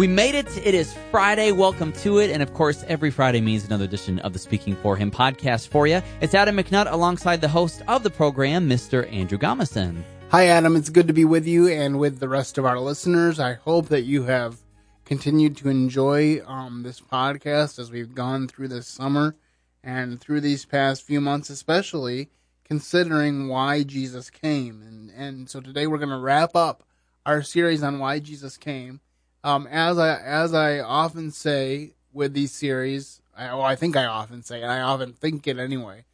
We made it. It is Friday. Welcome to it. And of course, every Friday means another edition of the Speaking for Him podcast for you. It's Adam McNutt alongside the host of the program, Mr. Andrew Gomison. Hi, Adam. It's good to be with you and with the rest of our listeners. I hope that you have continued to enjoy um, this podcast as we've gone through this summer and through these past few months, especially considering why Jesus came. And, and so today we're going to wrap up our series on why Jesus came um, as I as I often say with these series, I, well, I think I often say, and I often think it anyway,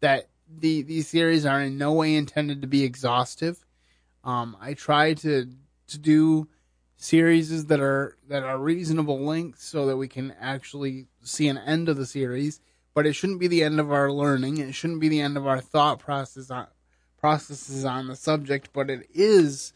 that the these series are in no way intended to be exhaustive. Um, I try to to do series that are that are reasonable lengths so that we can actually see an end of the series. But it shouldn't be the end of our learning. It shouldn't be the end of our thought process on processes on the subject. But it is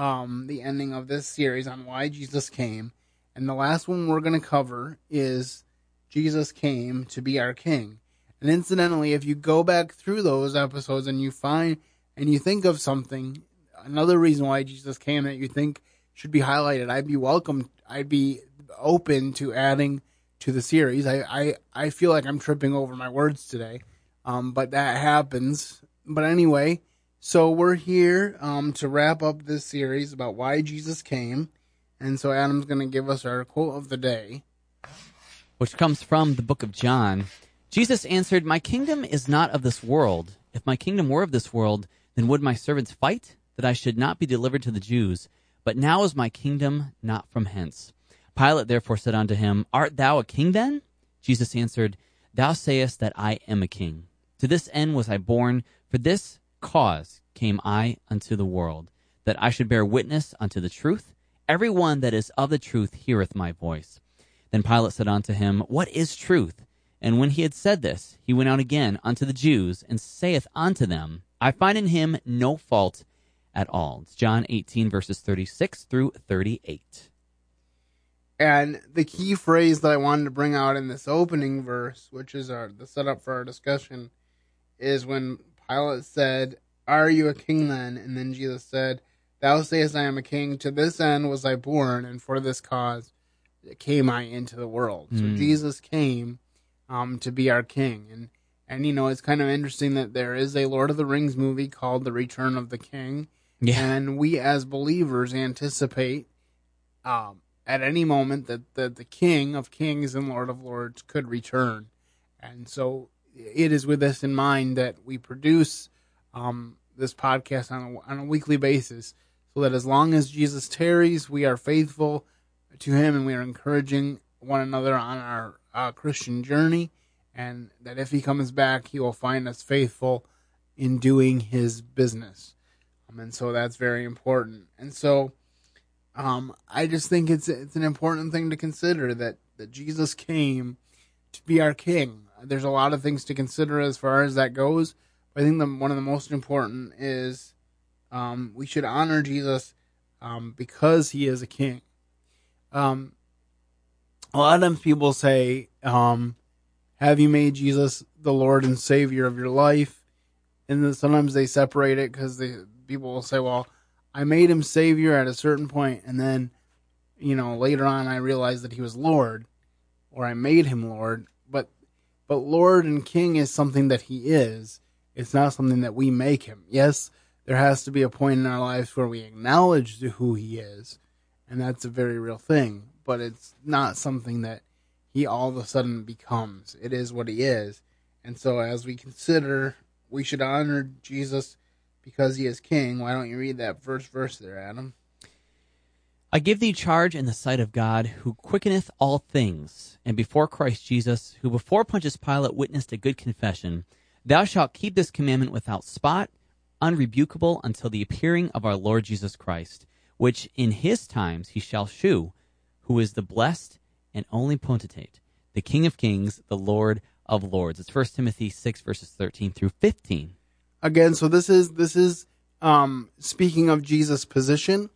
um, the ending of this series on why Jesus came. And the last one we're going to cover is Jesus came to be our king. And incidentally, if you go back through those episodes and you find and you think of something, another reason why Jesus came that you think should be highlighted, I'd be welcome. I'd be open to adding to the series. I, I, I feel like I'm tripping over my words today, um, but that happens. But anyway, so we're here um, to wrap up this series about why Jesus came. And so Adam's going to give us our quote of the day, which comes from the book of John. Jesus answered, My kingdom is not of this world. If my kingdom were of this world, then would my servants fight that I should not be delivered to the Jews? But now is my kingdom not from hence. Pilate therefore said unto him, Art thou a king then? Jesus answered, Thou sayest that I am a king. To this end was I born, for this cause came I unto the world, that I should bear witness unto the truth. Every one that is of the truth heareth my voice. Then Pilate said unto him, What is truth? And when he had said this, he went out again unto the Jews, and saith unto them, I find in him no fault at all. It's John 18, verses 36 through 38. And the key phrase that I wanted to bring out in this opening verse, which is our the setup for our discussion, is when Pilate said, Are you a king then? And then Jesus said, Thou sayest I am a king. To this end was I born, and for this cause came I into the world. Mm. So hmm. Jesus came um, to be our king. And, and, you know, it's kind of interesting that there is a Lord of the Rings movie called The Return of the King. Yeah. And we as believers anticipate um, at any moment that, that the King of Kings and Lord of Lords could return. And so it is with this in mind that we produce um, this podcast on a, on a weekly basis so that as long as Jesus tarries, we are faithful to him and we are encouraging one another on our uh, Christian journey. And that if he comes back, he will find us faithful in doing his business. Um, and so that's very important. And so um, I just think it's it's an important thing to consider that, that Jesus came to be our king there's a lot of things to consider as far as that goes. But I think the, one of the most important is um, we should honor Jesus um, because he is a king. Um, a lot of times people say, um, "Have you made Jesus the Lord and Savior of your life?" And then sometimes they separate it because people will say, "Well, I made him Savior at a certain point, and then, you know, later on I realized that he was Lord, or I made him Lord." But Lord and King is something that He is. It's not something that we make Him. Yes, there has to be a point in our lives where we acknowledge who He is, and that's a very real thing. But it's not something that He all of a sudden becomes. It is what He is. And so, as we consider, we should honor Jesus because He is King. Why don't you read that first verse there, Adam? I give thee charge in the sight of God, who quickeneth all things, and before Christ Jesus, who before Pontius Pilate witnessed a good confession, thou shalt keep this commandment without spot, unrebukable, until the appearing of our Lord Jesus Christ, which in his times he shall shew, who is the blessed and only potentate, the King of kings, the Lord of lords. It's 1 Timothy 6, verses 13 through 15. Again, so this is, this is, um, speaking of Jesus' position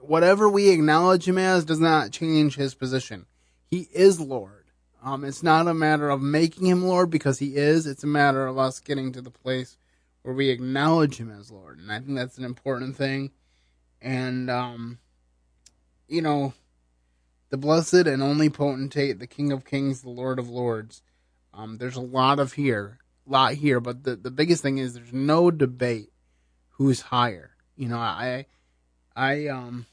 whatever we acknowledge him as does not change his position. He is Lord. Um, it's not a matter of making him Lord because he is. It's a matter of us getting to the place where we acknowledge him as Lord, and I think that's an important thing. And um, you know, the blessed and only potentate, the King of Kings, the Lord of Lords. Um, there's a lot of here, lot here, but the, the biggest thing is there's no debate who's higher. You know, I, I, um,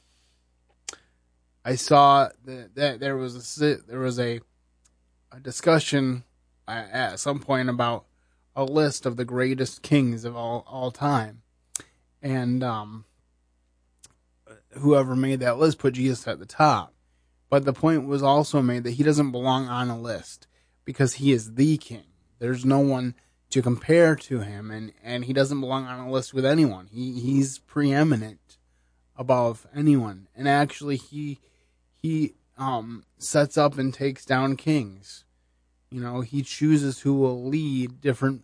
I saw that, that there was a there was a, a discussion at some point about a list of the greatest kings of all all time, and um, whoever made that list put Jesus at the top. But the point was also made that he doesn't belong on a list because he is the king. There's no one to compare to him, and, and he doesn't belong on a list with anyone. He he's preeminent above anyone, and actually he he um, sets up and takes down kings. You know, he chooses who will lead different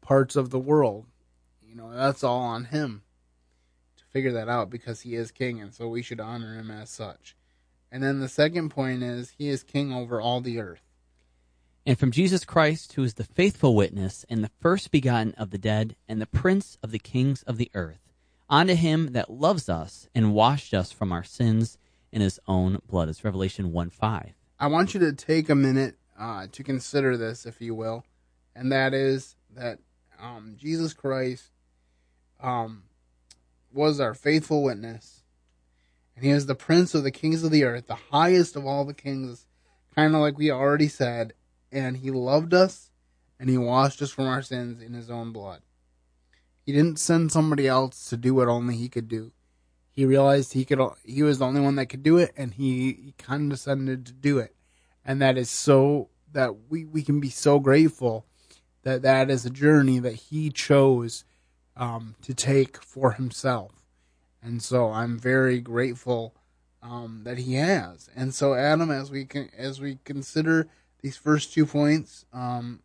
parts of the world. You know, that's all on him to figure that out because he is king, and so we should honor him as such. And then the second point is he is king over all the earth. And from Jesus Christ, who is the faithful witness and the first begotten of the dead and the prince of the kings of the earth, unto him that loves us and washed us from our sins in his own blood. It's Revelation 1 5. I want you to take a minute uh, to consider this, if you will, and that is that um, Jesus Christ um, was our faithful witness, and he is the prince of the kings of the earth, the highest of all the kings, kind of like we already said, and he loved us and he washed us from our sins in his own blood. He didn't send somebody else to do what only he could do. He realized he could he was the only one that could do it and he, he condescended to do it. And that is so that we, we can be so grateful that that is a journey that he chose um, to take for himself. And so I'm very grateful um, that he has. And so Adam, as we can, as we consider these first two points, um,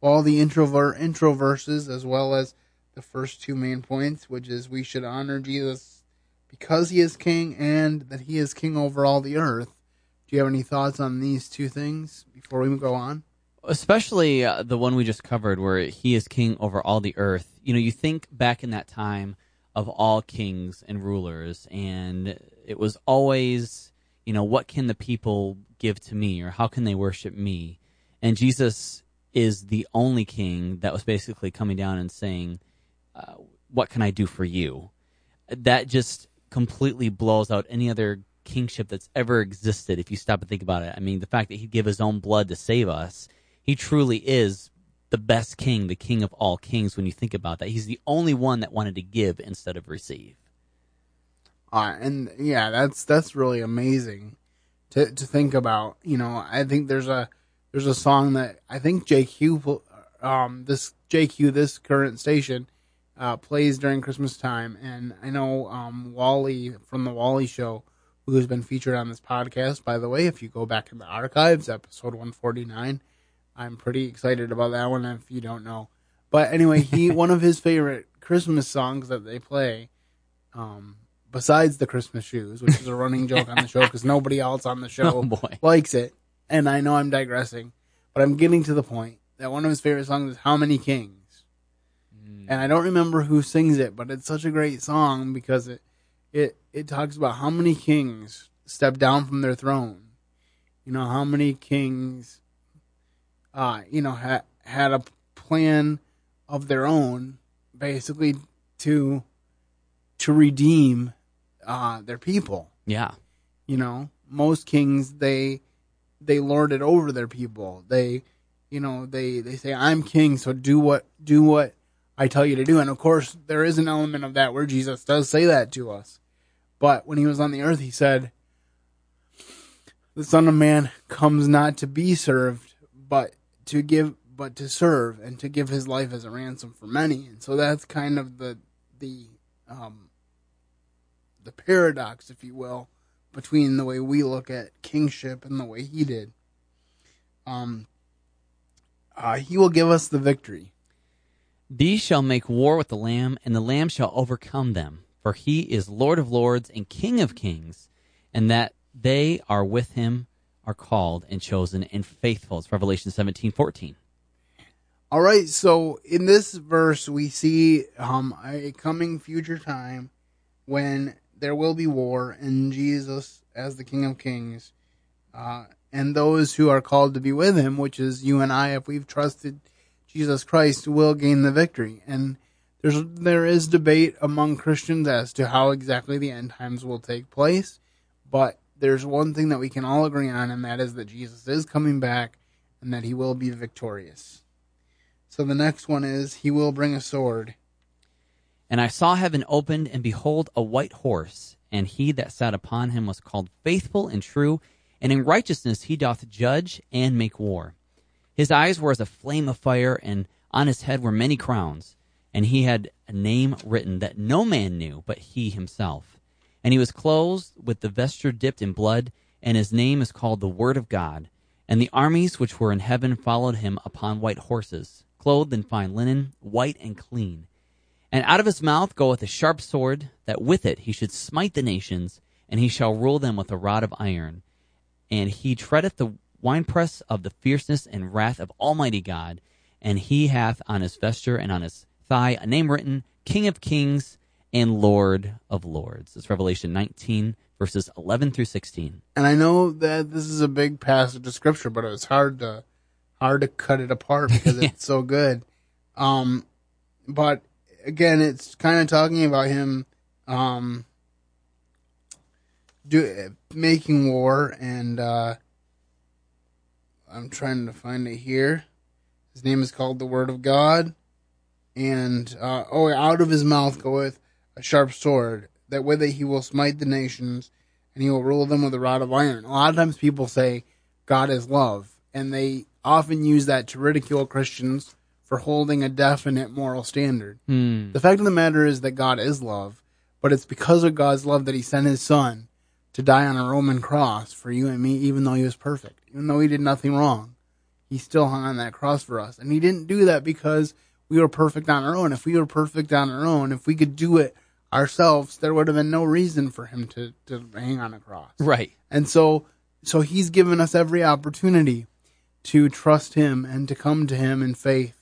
all the intro intro verses as well as the first two main points, which is we should honor Jesus because he is king and that he is king over all the earth. Do you have any thoughts on these two things before we go on? especially uh, the one we just covered where he is king over all the earth you know you think back in that time of all kings and rulers and it was always you know what can the people give to me or how can they worship me and jesus is the only king that was basically coming down and saying uh, what can i do for you that just completely blows out any other kingship that's ever existed if you stop and think about it i mean the fact that he'd give his own blood to save us he truly is the best king, the king of all kings when you think about that. He's the only one that wanted to give instead of receive. Uh, and yeah, that's that's really amazing to to think about. You know, I think there's a there's a song that I think JQ um this JQ this current station uh, plays during Christmas time, and I know um, Wally from the Wally Show, who has been featured on this podcast. By the way, if you go back in the archives, episode 149 I'm pretty excited about that one. If you don't know, but anyway, he one of his favorite Christmas songs that they play, um, besides the Christmas shoes, which is a running joke on the show because nobody else on the show Oh, boy. likes it. And I know I'm digressing, but I'm getting to the point that one of his favorite songs is "How Many Kings," and I don't remember who sings it, but it's such a great song because it it it talks about how many kings step down from their throne. You know how many kings uh, you know, had had a plan of their own, basically to to redeem uh, their people. Yeah. You know, most kings they they lord it over their people. They, you know, they they say, "I'm king, so do what do what I tell you to do." And of course, there is an element of that where Jesus does say that to us. But when he was on the earth, he said, "The Son of Man comes not to be served, but to give but to serve and to give his life as a ransom for many and so that's kind of the the um the paradox if you will between the way we look at kingship and the way he did um uh, he will give us the victory These shall make war with the Lamb, and the Lamb shall overcome them. For he is Lord of lords and King of kings, and that they are with him are called and chosen and faithful. It's Revelation seventeen fourteen. All right, so in this verse we see um, a coming future time when there will be war, and Jesus, as the King of Kings, uh, and those who are called to be with him, which is you and I, if we've trusted Jesus Christ, will gain the victory. And there's there is debate among Christians as to how exactly the end times will take place, but there's one thing that we can all agree on, and that is that Jesus is coming back and that he will be victorious. So the next one is he will bring a sword. And I saw heaven opened, and behold, a white horse, and he that sat upon him was called faithful and true, and in righteousness he doth judge and make war. His eyes were as a flame of fire, and on his head were many crowns, and he had a name written that no man knew but he himself. And he was clothed with the vesture dipped in blood, and his name is called the Word of God. And the armies which were in heaven followed him upon white horses, clothed in fine linen, white and clean. And out of his mouth goeth a sharp sword, that with it he should smite the nations, and he shall rule them with a rod of iron. And he treadeth the winepress of the fierceness and wrath of Almighty God, and he hath on his vesture and on his thigh a name written, King of Kings and Lord of Lords. It's Revelation 19, verses 11 through 16. And I know that this is a big passage of scripture, but it was hard to hard to cut it apart because it's so good. Um, but again, it's kind of talking about him um, do making war, and uh, I'm trying to find it here. His name is called the Word of God, and uh, oh, out of his mouth goeth a sharp sword, that with it he will smite the nations, and he will rule them with a rod of iron. A lot of times people say God is love, and they often use that to ridicule Christians for holding a definite moral standard. Hmm. The fact of the matter is that God is love, but it's because of God's love that he sent his son to die on a Roman cross for you and me, even though he was perfect, even though he did nothing wrong. He still hung on that cross for us. And he didn't do that because we were perfect on our own. If we were perfect on our own, if we could do it ourselves, there would have been no reason for him to, to hang on a cross. Right. And so, so he's given us every opportunity to trust him and to come to him in faith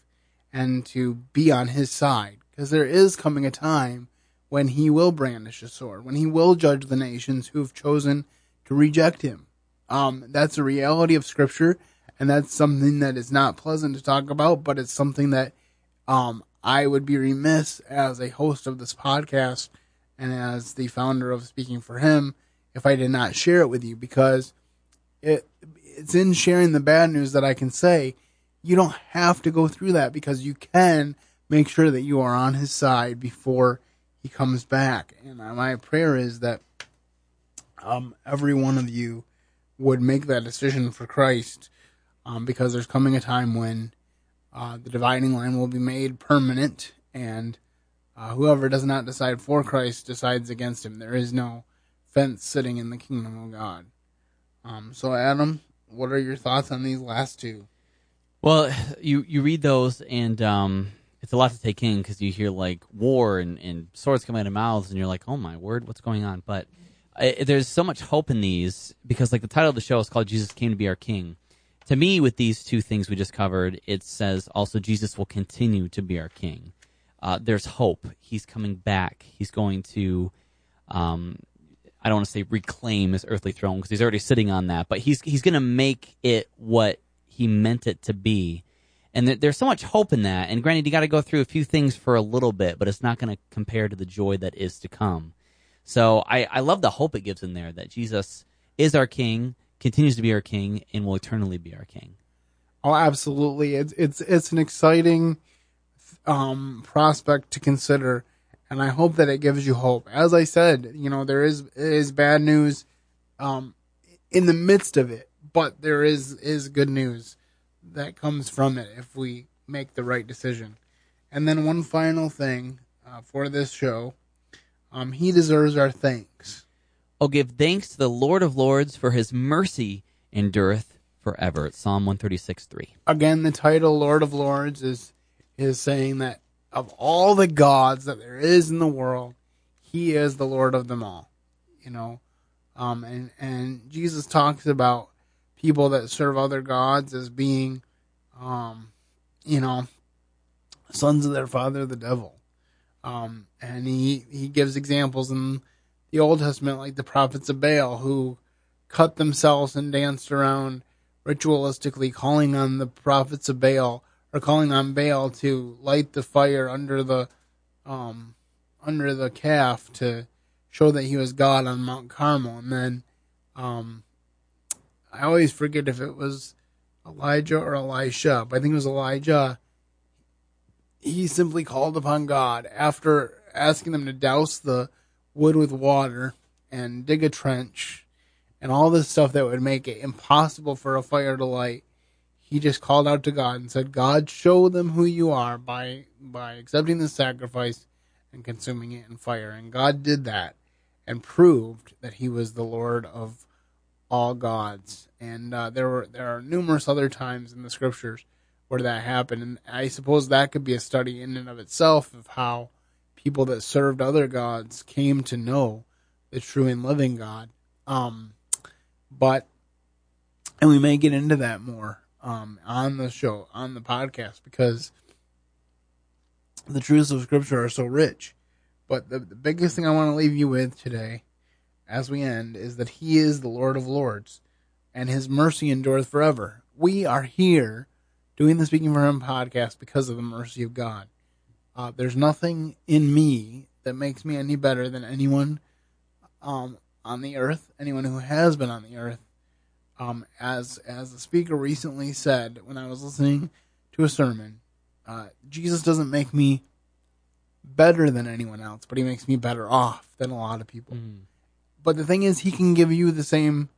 and to be on his side. Because there is coming a time when he will brandish a sword, when he will judge the nations who have chosen to reject him. Um, that's a reality of scripture, and that's something that is not pleasant to talk about, but it's something that um, I would be remiss as a host of this podcast and as the founder of Speaking for Him if I did not share it with you because it it's in sharing the bad news that I can say you don't have to go through that because you can make sure that you are on his side before he comes back. And my prayer is that um, every one of you would make that decision for Christ um, because there's coming a time when uh, the dividing line will be made permanent and uh, whoever does not decide for Christ decides against him. There is no fence sitting in the kingdom of God. Um, so, Adam, what are your thoughts on these last two? Well, you you read those and um, it's a lot to take in because you hear like war and, and swords coming out of mouths and you're like, oh my word, what's going on? But I, there's so much hope in these because like the title of the show is called Jesus Came to Be Our King. To me, with these two things we just covered, it says also Jesus will continue to be our King. Uh, there's hope. He's coming back. He's going to, um, I don't want to say reclaim his earthly throne because he's already sitting on that, but he's he's going to make it what he meant it to be. And there, there's so much hope in that. And granted, you got to go through a few things for a little bit, but it's not going to compare to the joy that is to come. So I, I love the hope it gives in there that Jesus is our King, continues to be our King, and will eternally be our King. Oh, absolutely! It's it's it's an exciting um, prospect to consider, and I hope that it gives you hope. As I said, you know there is is bad news um, in the midst of it, but there is is good news that comes from it if we make the right decision. And then one final thing uh, for this show, um, he deserves our thanks. Oh, give thanks to the Lord of Lords for his mercy endureth forever. It's Psalm 136 3. Again, the title Lord of Lords is is saying that of all the gods that there is in the world, he is the Lord of them all. You know, um, and and Jesus talks about people that serve other gods as being, um, you know, sons of their father, the devil. Um, and he he gives examples in the Old Testament, like the prophets of Baal, who cut themselves and danced around ritualistically calling on the prophets of Baal or calling on Baal to light the fire under the um under the calf to show that he was God on Mount Carmel and then um I always forget if it was Elijah or Elisha, but I think it was Elijah. He simply called upon God after asking them to douse the wood with water and dig a trench and all this stuff that would make it impossible for a fire to light. He just called out to God and said, God, show them who you are by, by accepting the sacrifice and consuming it in fire. And God did that and proved that he was the Lord of all gods. And uh, there were there are numerous other times in the scriptures where that happened, and I suppose that could be a study in and of itself of how people that served other gods came to know the true and living God. Um, but and we may get into that more um, on the show on the podcast because the truths of Scripture are so rich. But the, the biggest thing I want to leave you with today, as we end, is that He is the Lord of Lords, and His mercy endureth forever. We are here doing the Speaking for Him podcast because of the mercy of God. Uh, there's nothing in me that makes me any better than anyone um, on the earth, anyone who has been on the earth. Um, as as the speaker recently said when I was listening to a sermon, uh, Jesus doesn't make me better than anyone else, but he makes me better off than a lot of people. Mm. But the thing is, he can give you the same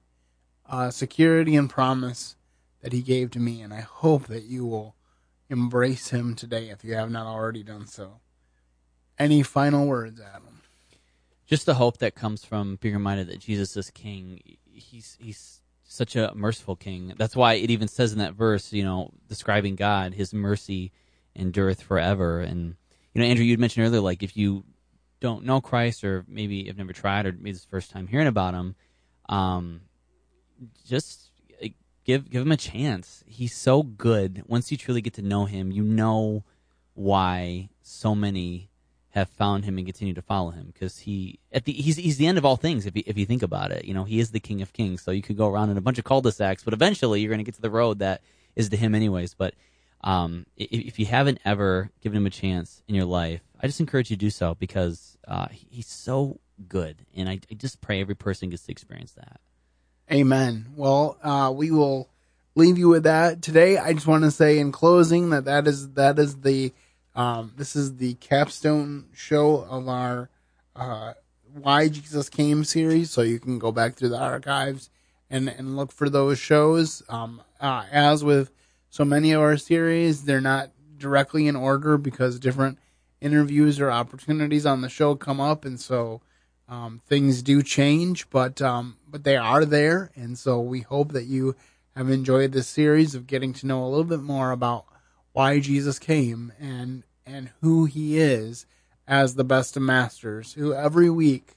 uh, security and promise that he gave to me, and I hope that you will embrace him today if you have not already done so. Any final words, Adam? Just the hope that comes from being reminded that Jesus is King. He's he's such a merciful King. That's why it even says in that verse, you know, describing God, His mercy endureth forever. And you know, Andrew, you'd mentioned earlier, like if you don't know Christ, or maybe have never tried, or maybe it's the first time hearing about Him, um, just give give Him a chance. He's so good. Once you truly get to know Him, you know why so many have found him and continue to follow him. Because he at the he's he's the end of all things if you if you think about it. You know he is the king of kings. So you could go around in a bunch of cul-de-sacs but eventually you're going to get to the road that is to him anyways. But um if, if you haven't ever given him a chance in your life I just encourage you to do so because uh, he's so good. And I, I just pray every person gets to experience that Amen. Well, uh, we will leave you with that today. I just want to say in closing that that is that is the um, this is the capstone show of our uh, Why Jesus Came series. So you can go back through the archives and and look for those shows. Um, uh, as with so many of our series, they're not directly in order because different interviews or opportunities on the show come up, and so um, things do change, but um, but they are there, and so we hope that you have enjoyed this series of getting to know a little bit more about why Jesus came and and who He is as the best of masters. Who every week,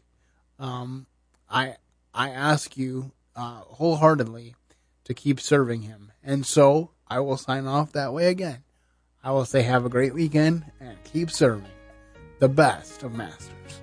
um, I I ask you uh, wholeheartedly to keep serving Him, and so I will sign off that way again. I will say have a great weekend and keep serving the best of masters.